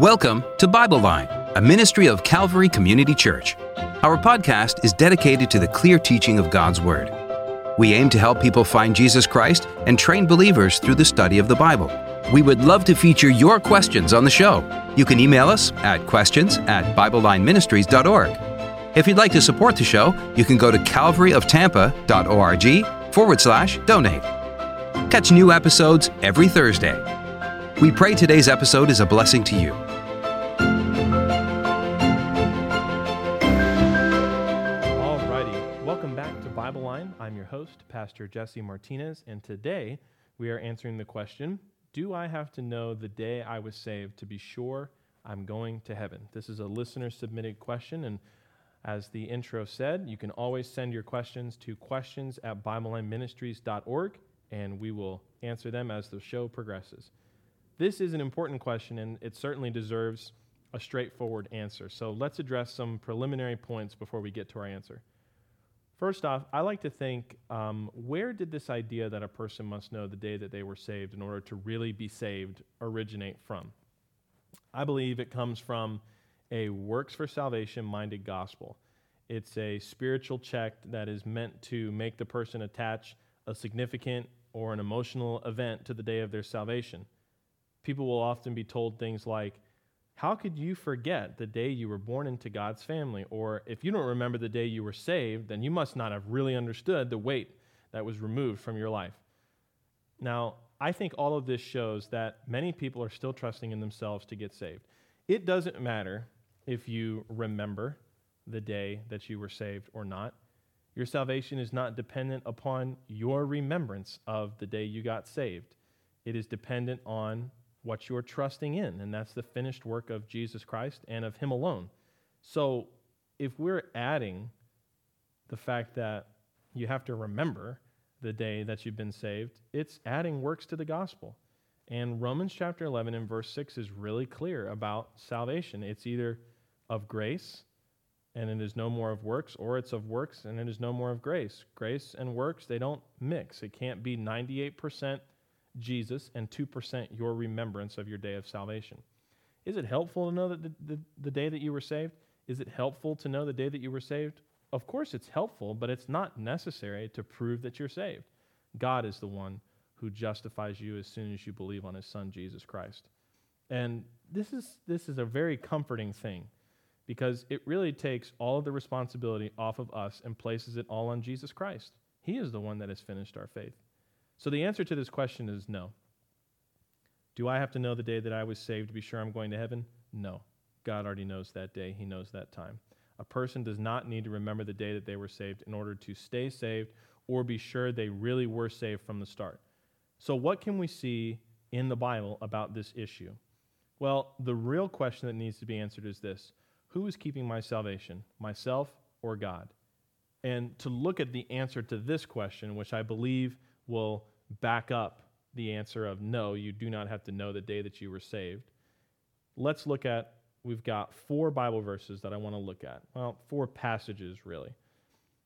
Welcome to Bible Line, a ministry of Calvary Community Church. Our podcast is dedicated to the clear teaching of God's Word. We aim to help people find Jesus Christ and train believers through the study of the Bible. We would love to feature your questions on the show. You can email us at questions at BibleLineMinistries.org. If you'd like to support the show, you can go to calvaryoftampa.org forward slash donate. Catch new episodes every Thursday. We pray today's episode is a blessing to you. Bible Line. I'm your host, Pastor Jesse Martinez, and today we are answering the question Do I have to know the day I was saved to be sure I'm going to heaven? This is a listener submitted question, and as the intro said, you can always send your questions to questions at BibleLineMinistries.org, and we will answer them as the show progresses. This is an important question, and it certainly deserves a straightforward answer. So let's address some preliminary points before we get to our answer. First off, I like to think um, where did this idea that a person must know the day that they were saved in order to really be saved originate from? I believe it comes from a works for salvation minded gospel. It's a spiritual check that is meant to make the person attach a significant or an emotional event to the day of their salvation people will often be told things like, How could you forget the day you were born into God's family? Or if you don't remember the day you were saved, then you must not have really understood the weight that was removed from your life. Now, I think all of this shows that many people are still trusting in themselves to get saved. It doesn't matter if you remember the day that you were saved or not. Your salvation is not dependent upon your remembrance of the day you got saved. It is dependent on what you're trusting in, and that's the finished work of Jesus Christ and of Him alone. So if we're adding the fact that you have to remember the day that you've been saved, it's adding works to the gospel. And Romans chapter 11 and verse 6 is really clear about salvation. It's either of grace and it is no more of works, or it's of works and it is no more of grace. Grace and works, they don't mix. It can't be 98% Jesus and 2% your remembrance of your day of salvation. Is it helpful to know that the, the, the, day that you were saved? Is it helpful to know the day that you were saved? Of course, it's helpful, but it's not necessary to prove that you're saved. God is the one who justifies you as soon as you believe on his son, Jesus Christ. And this is, this is a very comforting thing because it really takes all of the responsibility off of us and places it all on Jesus Christ. He is the one that has finished our faith. So the answer to this question is no. Do I have to know the day that I was saved to be sure I'm going to heaven? No. God already knows that day, He knows that time. A person does not need to remember the day that they were saved in order to stay saved or be sure they really were saved from the start. So, what can we see in the Bible about this issue? Well, the real question that needs to be answered is this Who is keeping my salvation, myself or God? And to look at the answer to this question, which I believe will back up the answer of no, you do not have to know the day that you were saved. Let's look at, we've got four Bible verses that I want to look at. Well, four passages, really.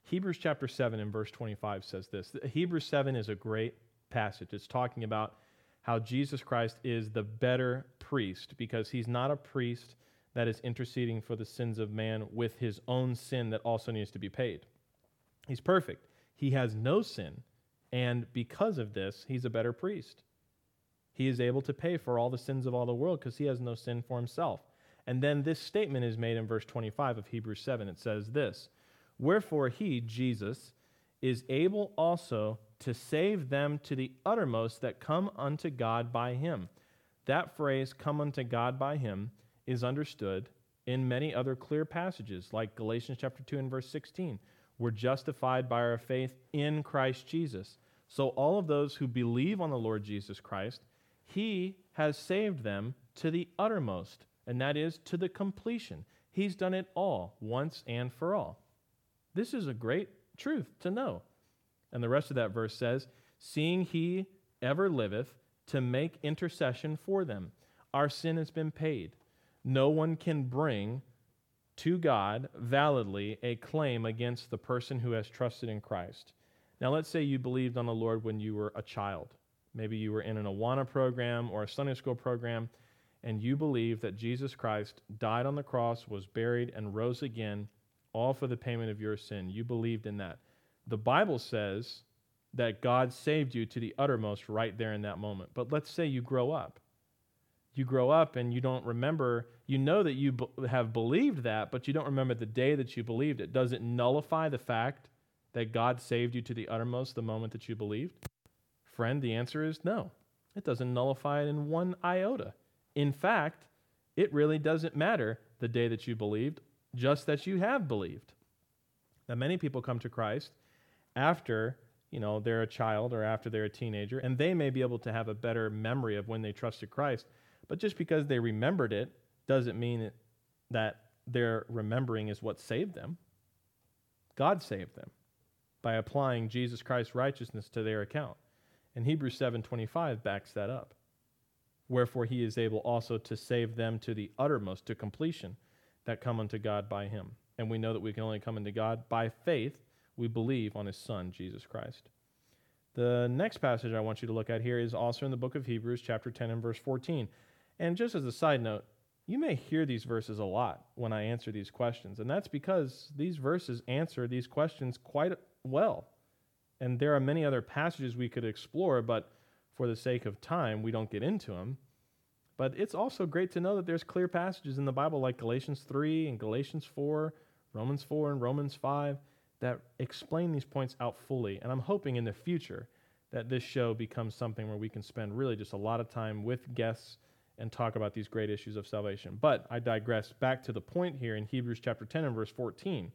Hebrews chapter 7 and verse 25 says this. Hebrews 7 is a great passage. It's talking about how Jesus Christ is the better priest because he's not a priest that is interceding for the sins of man with his own sin that also needs to be paid. He's perfect. He has no sin. And because of this, he's a better priest. He is able to pay for all the sins of all the world because he has no sin for himself. And then this statement is made in verse 25 of Hebrews 7. It says this Wherefore he, Jesus, is able also to save them to the uttermost that come unto God by him. That phrase, come unto God by him, is understood in many other clear passages, like Galatians chapter 2 and verse 16 we're justified by our faith in Christ Jesus. So, all of those who believe on the Lord Jesus Christ, He has saved them to the uttermost, and that is to the completion. He's done it all, once and for all. This is a great truth to know. And the rest of that verse says, Seeing He ever liveth to make intercession for them. Our sin has been paid. No one can bring to God validly a claim against the person who has trusted in Christ. Now, let's say you believed on the Lord when you were a child. Maybe you were in an Awana program or a Sunday school program, and you believe that Jesus Christ died on the cross, was buried, and rose again, all for the payment of your sin. You believed in that. The Bible says that God saved you to the uttermost right there in that moment. But let's say you grow up. You grow up and you don't remember, you know that you have believed that, but you don't remember the day that you believed it. Does it nullify the fact that God saved you to the uttermost the moment that you believed? Friend, the answer is no. It doesn't nullify it in one iota. In fact, it really doesn't matter the day that you believed, just that you have believed. Now, many people come to Christ after you know they're a child or after they're a teenager, and they may be able to have a better memory of when they trusted Christ. But just because they remembered it doesn't mean that their remembering is what saved them. God saved them by applying Jesus Christ's righteousness to their account. And Hebrews 7:25 backs that up. Wherefore he is able also to save them to the uttermost to completion that come unto God by him. And we know that we can only come unto God by faith. We believe on his son Jesus Christ. The next passage I want you to look at here is also in the book of Hebrews chapter 10 and verse 14. And just as a side note, you may hear these verses a lot when I answer these questions, and that's because these verses answer these questions quite well. And there are many other passages we could explore, but for the sake of time, we don't get into them. But it's also great to know that there's clear passages in the Bible like Galatians 3 and Galatians 4, Romans 4 and Romans 5 that explain these points out fully. And I'm hoping in the future that this show becomes something where we can spend really just a lot of time with guests and talk about these great issues of salvation. But I digress back to the point here in Hebrews chapter 10 and verse 14.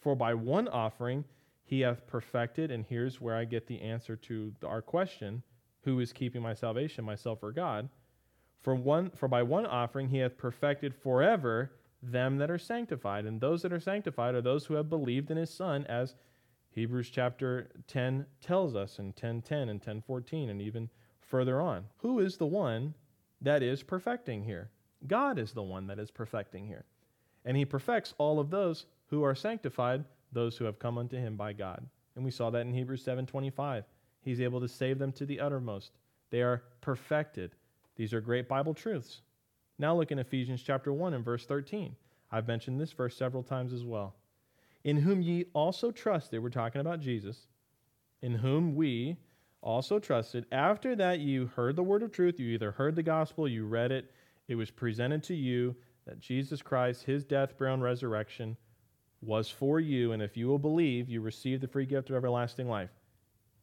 For by one offering he hath perfected, and here's where I get the answer to our question who is keeping my salvation, myself or God? For one for by one offering he hath perfected forever them that are sanctified. And those that are sanctified are those who have believed in his son, as Hebrews chapter 10 tells us in 10:10 and 10:14 and even further on. Who is the one that is perfecting here. God is the one that is perfecting here. And he perfects all of those who are sanctified, those who have come unto him by God. And we saw that in Hebrews 7:25. He's able to save them to the uttermost. They are perfected. These are great Bible truths. Now look in Ephesians chapter 1 and verse 13. I've mentioned this verse several times as well. In whom ye also trusted, we're talking about Jesus, in whom we also trusted. After that, you heard the word of truth. You either heard the gospel, you read it, it was presented to you that Jesus Christ, his death, burial, and resurrection was for you. And if you will believe, you receive the free gift of everlasting life.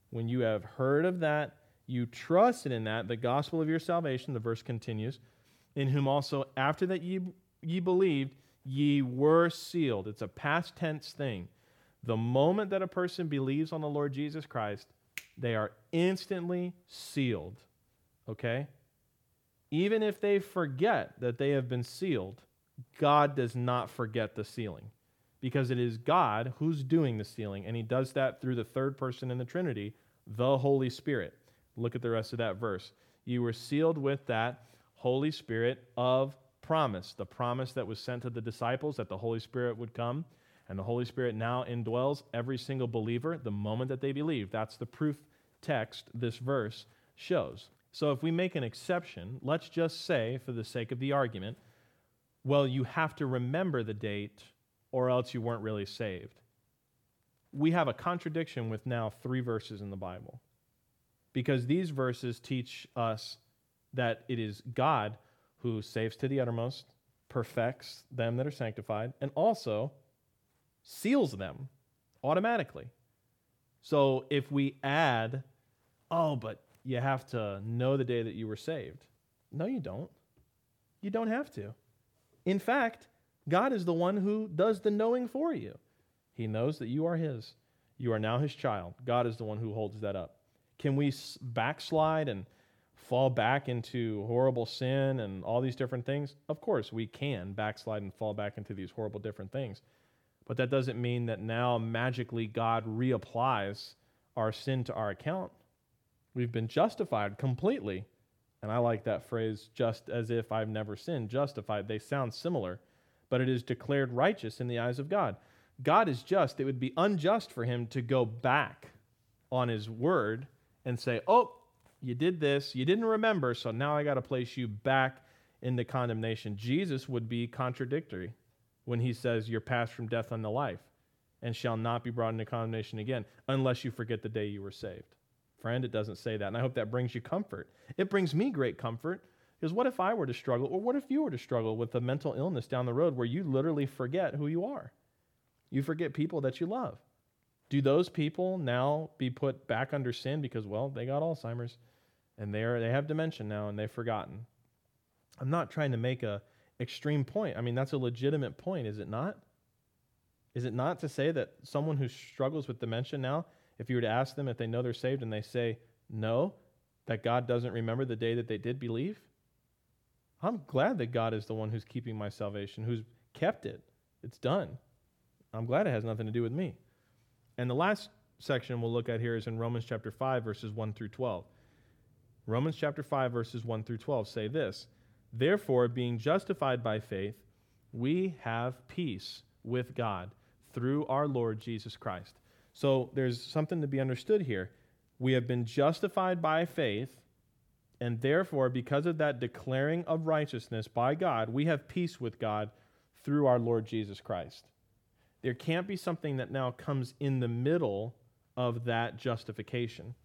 When you have heard of that, you trusted in that, the gospel of your salvation, the verse continues, in whom also after that ye, ye believed, ye were sealed. It's a past tense thing. The moment that a person believes on the Lord Jesus Christ, they are instantly sealed. Okay? Even if they forget that they have been sealed, God does not forget the sealing because it is God who's doing the sealing, and He does that through the third person in the Trinity, the Holy Spirit. Look at the rest of that verse. You were sealed with that Holy Spirit of promise, the promise that was sent to the disciples that the Holy Spirit would come. And the Holy Spirit now indwells every single believer the moment that they believe. That's the proof text this verse shows. So if we make an exception, let's just say, for the sake of the argument, well, you have to remember the date or else you weren't really saved. We have a contradiction with now three verses in the Bible because these verses teach us that it is God who saves to the uttermost, perfects them that are sanctified, and also seals them automatically. So if we add, oh, but you have to know the day that you were saved. No, you don't. You don't have to. In fact, God is the one who does the knowing for you. He knows that you are His. You are now His child. God is the one who holds that up. Can we backslide and fall back into horrible sin and all these different things? Of course, we can backslide and fall back into these horrible different things. But that doesn't mean that now magically God reapplies our sin to our account. We've been justified completely. And I like that phrase, just as if I've never sinned, justified. They sound similar, but it is declared righteous in the eyes of God. God is just. It would be unjust for him to go back on his word and say, oh, you did this, you didn't remember, so now I got to place you back in the condemnation. Jesus would be contradictory when he says, You're passed from death unto life and shall not be brought into condemnation again unless you forget the day you were saved. Friend, it doesn't say that. And I hope that brings you comfort. It brings me great comfort because what if I were to struggle, or what if you were to struggle with a mental illness down the road where you literally forget who you are? You forget people that you love. Do those people now be put back under sin because, well, they got Alzheimer's and they're, they have dementia now and they've forgotten? I'm not trying to make a extreme point. I mean, that's a legitimate point, is it not? Is it not to say that someone who struggles with dementia now, if you were to ask them if they know they're saved and they say no, that God doesn't remember the day that they did believe? I'm glad that God is the one who's keeping my salvation, who's kept it. It's done. I'm glad it has nothing to do with me. And the last section we'll look at here is in Romans chapter 5, verses 1 through 12. Romans chapter 5, verses 1 through 12 say this Therefore, being justified by faith, we have peace with God through our Lord Jesus Christ. So there's something to be understood here. We have been justified by faith and therefore, because of that declaring of righteousness by God, we have peace with God through our Lord Jesus Christ. There can't be something that now comes in the middle of that justification.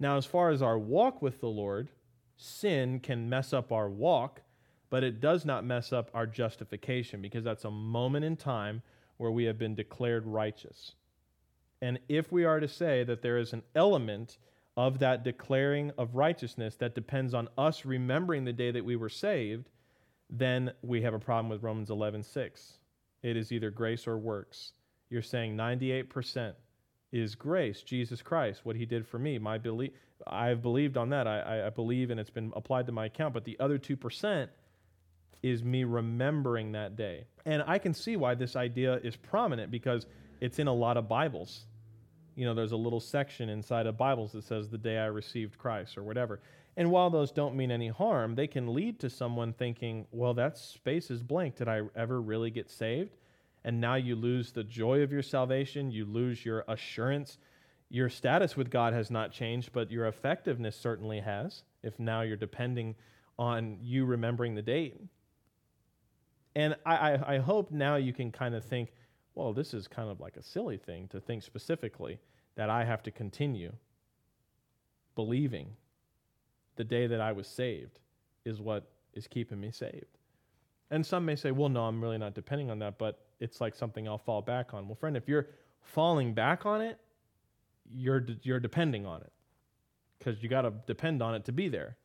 Now, as far as our walk with the Lord, sin can mess up our walk, but it does not mess up our justification because that's a moment in time where we have been declared righteous. And if we are to say that there is an element of that declaring of righteousness that depends on us remembering the day that we were saved, then we have a problem with Romans 11:6. It is either grace or works. You're saying 98% is grace, Jesus Christ, what he did for me. My belief, I've believed on that. I, I believe and it's been applied to my account. But the other 2% is me remembering that day. And I can see why this idea is prominent because it's in a lot of Bibles you know, there's a little section inside of Bibles that says the day I received Christ or whatever. And while those don't mean any harm, they can lead to someone thinking, well, that space is blank. Did I ever really get saved? And now you lose the joy of your salvation, you lose your assurance. Your status with God has not changed, but your effectiveness certainly has, if now you're depending on you remembering the date. And I, I, I hope now you can kind of think, well, this is kind of like a silly thing to think specifically that I have to continue believing the day that I was saved is what is keeping me saved. And some may say, well, no, I'm really not depending on that, but it's like something I'll fall back on. Well, friend, if you're falling back on it, you're, de- you're depending on it because you got to depend on it to be there.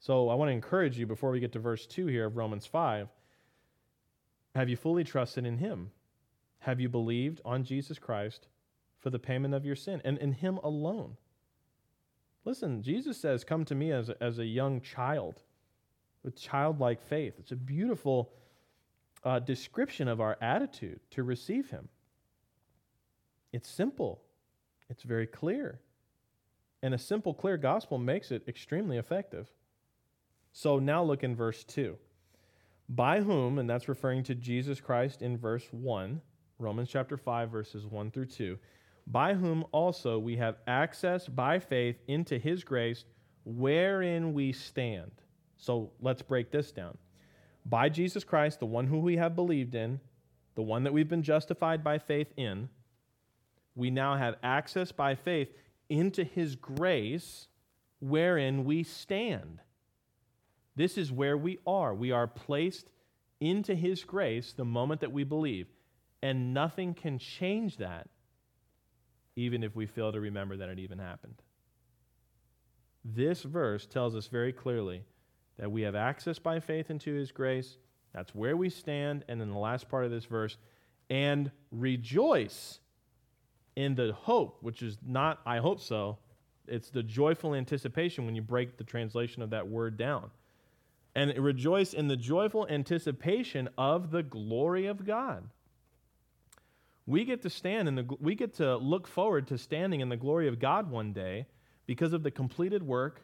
So I want to encourage you before we get to verse 2 here of Romans 5 have you fully trusted in Him? Have you believed on Jesus Christ for the payment of your sin and in Him alone? Listen, Jesus says, Come to me as a, as a young child with childlike faith. It's a beautiful uh, description of our attitude to receive Him. It's simple, it's very clear. And a simple, clear gospel makes it extremely effective. So now look in verse 2. By whom, and that's referring to Jesus Christ in verse 1, Romans chapter 5, verses 1 through 2, by whom also we have access by faith into his grace, wherein we stand. So let's break this down. By Jesus Christ, the one who we have believed in, the one that we've been justified by faith in, we now have access by faith into his grace, wherein we stand. This is where we are. We are placed into his grace the moment that we believe. And nothing can change that, even if we fail to remember that it even happened. This verse tells us very clearly that we have access by faith into his grace. That's where we stand. And then the last part of this verse, and rejoice in the hope, which is not, I hope so, it's the joyful anticipation when you break the translation of that word down. And rejoice in the joyful anticipation of the glory of God. We get to stand in the we get to look forward to standing in the glory of God one day because of the completed work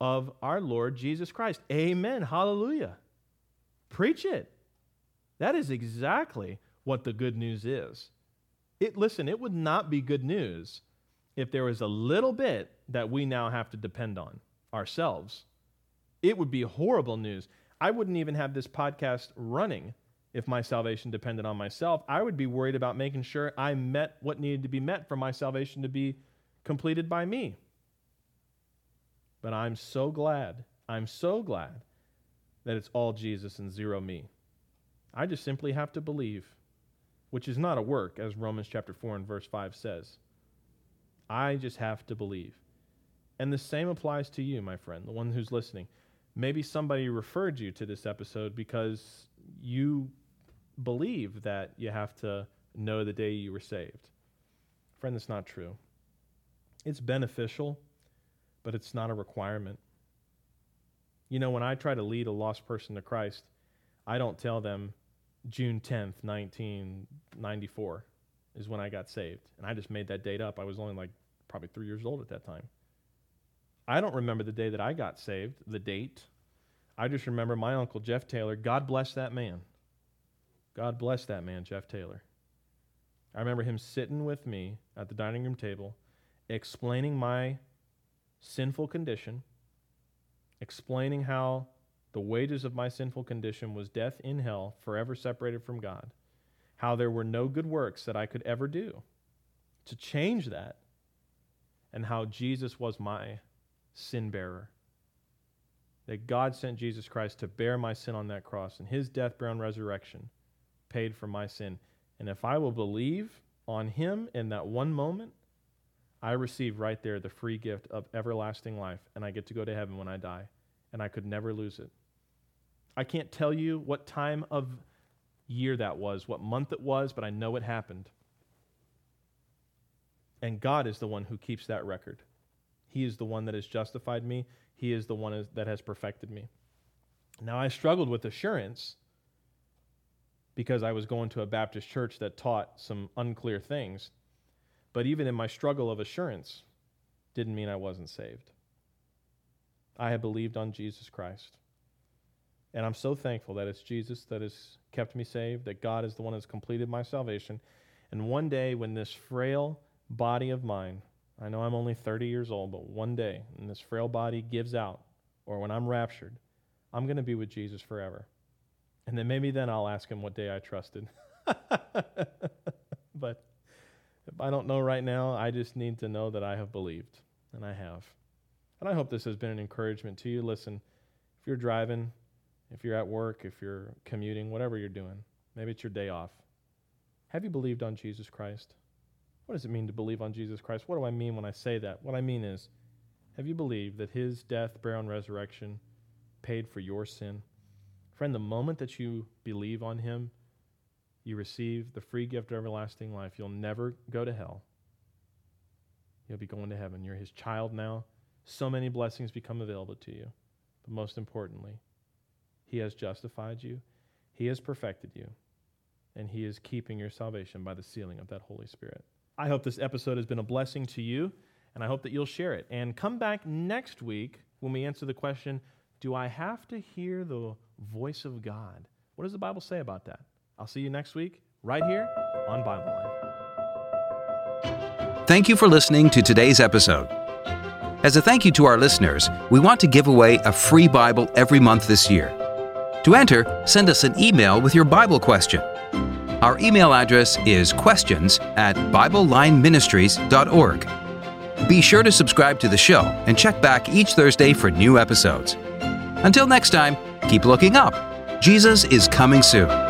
of our Lord Jesus Christ. Amen. Hallelujah. Preach it. That is exactly what the good news is. It listen, it would not be good news if there was a little bit that we now have to depend on ourselves. It would be horrible news. I wouldn't even have this podcast running if my salvation depended on myself. I would be worried about making sure I met what needed to be met for my salvation to be completed by me. But I'm so glad, I'm so glad that it's all Jesus and zero me. I just simply have to believe, which is not a work, as Romans chapter 4 and verse 5 says. I just have to believe. And the same applies to you, my friend, the one who's listening. Maybe somebody referred you to this episode because you believe that you have to know the day you were saved. Friend, that's not true. It's beneficial, but it's not a requirement. You know, when I try to lead a lost person to Christ, I don't tell them June 10th, 1994 is when I got saved. And I just made that date up. I was only like probably three years old at that time. I don't remember the day that I got saved, the date. I just remember my uncle Jeff Taylor. God bless that man. God bless that man, Jeff Taylor. I remember him sitting with me at the dining room table, explaining my sinful condition, explaining how the wages of my sinful condition was death in hell, forever separated from God, how there were no good works that I could ever do to change that, and how Jesus was my sin bearer. That God sent Jesus Christ to bear my sin on that cross, and his death, burial, and resurrection paid for my sin. And if I will believe on him in that one moment, I receive right there the free gift of everlasting life, and I get to go to heaven when I die, and I could never lose it. I can't tell you what time of year that was, what month it was, but I know it happened. And God is the one who keeps that record. He is the one that has justified me, He is the one that has perfected me. Now, I struggled with assurance because I was going to a Baptist church that taught some unclear things. But even in my struggle of assurance, didn't mean I wasn't saved. I had believed on Jesus Christ. And I'm so thankful that it's Jesus that has kept me saved, that God is the one that's completed my salvation. And one day, when this frail body of mine, I know I'm only 30 years old, but one day, when this frail body gives out, or when I'm raptured, I'm going to be with Jesus forever. And then maybe then I'll ask him what day I trusted. but if I don't know right now, I just need to know that I have believed, and I have. And I hope this has been an encouragement to you. Listen, if you're driving, if you're at work, if you're commuting, whatever you're doing, maybe it's your day off. Have you believed on Jesus Christ? What does it mean to believe on Jesus Christ? What do I mean when I say that? What I mean is, have you believed that his death, burial, and resurrection paid for your sin? Friend, the moment that you believe on him, you receive the free gift of everlasting life. You'll never go to hell. You'll be going to heaven. You're his child now. So many blessings become available to you. But most importantly, he has justified you, he has perfected you, and he is keeping your salvation by the sealing of that Holy Spirit. I hope this episode has been a blessing to you, and I hope that you'll share it. And come back next week when we answer the question Do I have to hear the voice of God. What does the Bible say about that? I'll see you next week, right here on Bible Line. Thank you for listening to today's episode. As a thank you to our listeners, we want to give away a free Bible every month this year. To enter, send us an email with your Bible question. Our email address is questions at BibleLineMinistries.org. Be sure to subscribe to the show and check back each Thursday for new episodes. Until next time, keep looking up. Jesus is coming soon.